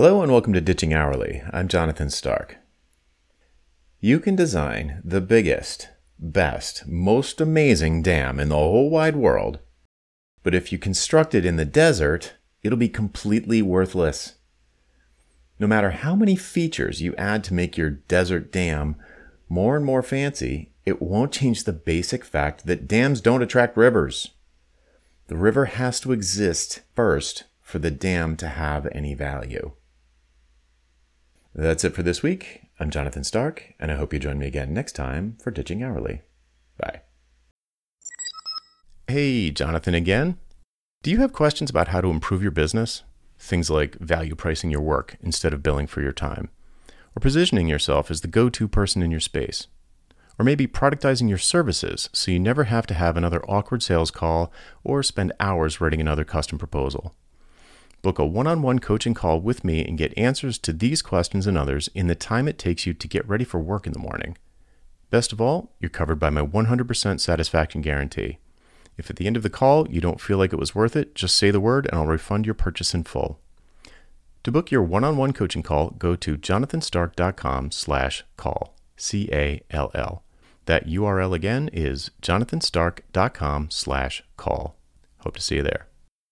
Hello and welcome to Ditching Hourly. I'm Jonathan Stark. You can design the biggest, best, most amazing dam in the whole wide world, but if you construct it in the desert, it'll be completely worthless. No matter how many features you add to make your desert dam more and more fancy, it won't change the basic fact that dams don't attract rivers. The river has to exist first for the dam to have any value. That's it for this week. I'm Jonathan Stark, and I hope you join me again next time for Ditching Hourly. Bye. Hey, Jonathan again. Do you have questions about how to improve your business? Things like value pricing your work instead of billing for your time, or positioning yourself as the go to person in your space, or maybe productizing your services so you never have to have another awkward sales call or spend hours writing another custom proposal. Book a one on one coaching call with me and get answers to these questions and others in the time it takes you to get ready for work in the morning. Best of all, you're covered by my 100% satisfaction guarantee. If at the end of the call you don't feel like it was worth it, just say the word and I'll refund your purchase in full. To book your one-on-one coaching call, go to jonathanstark.com slash call, C-A-L-L. That URL again is jonathanstark.com slash call. Hope to see you there.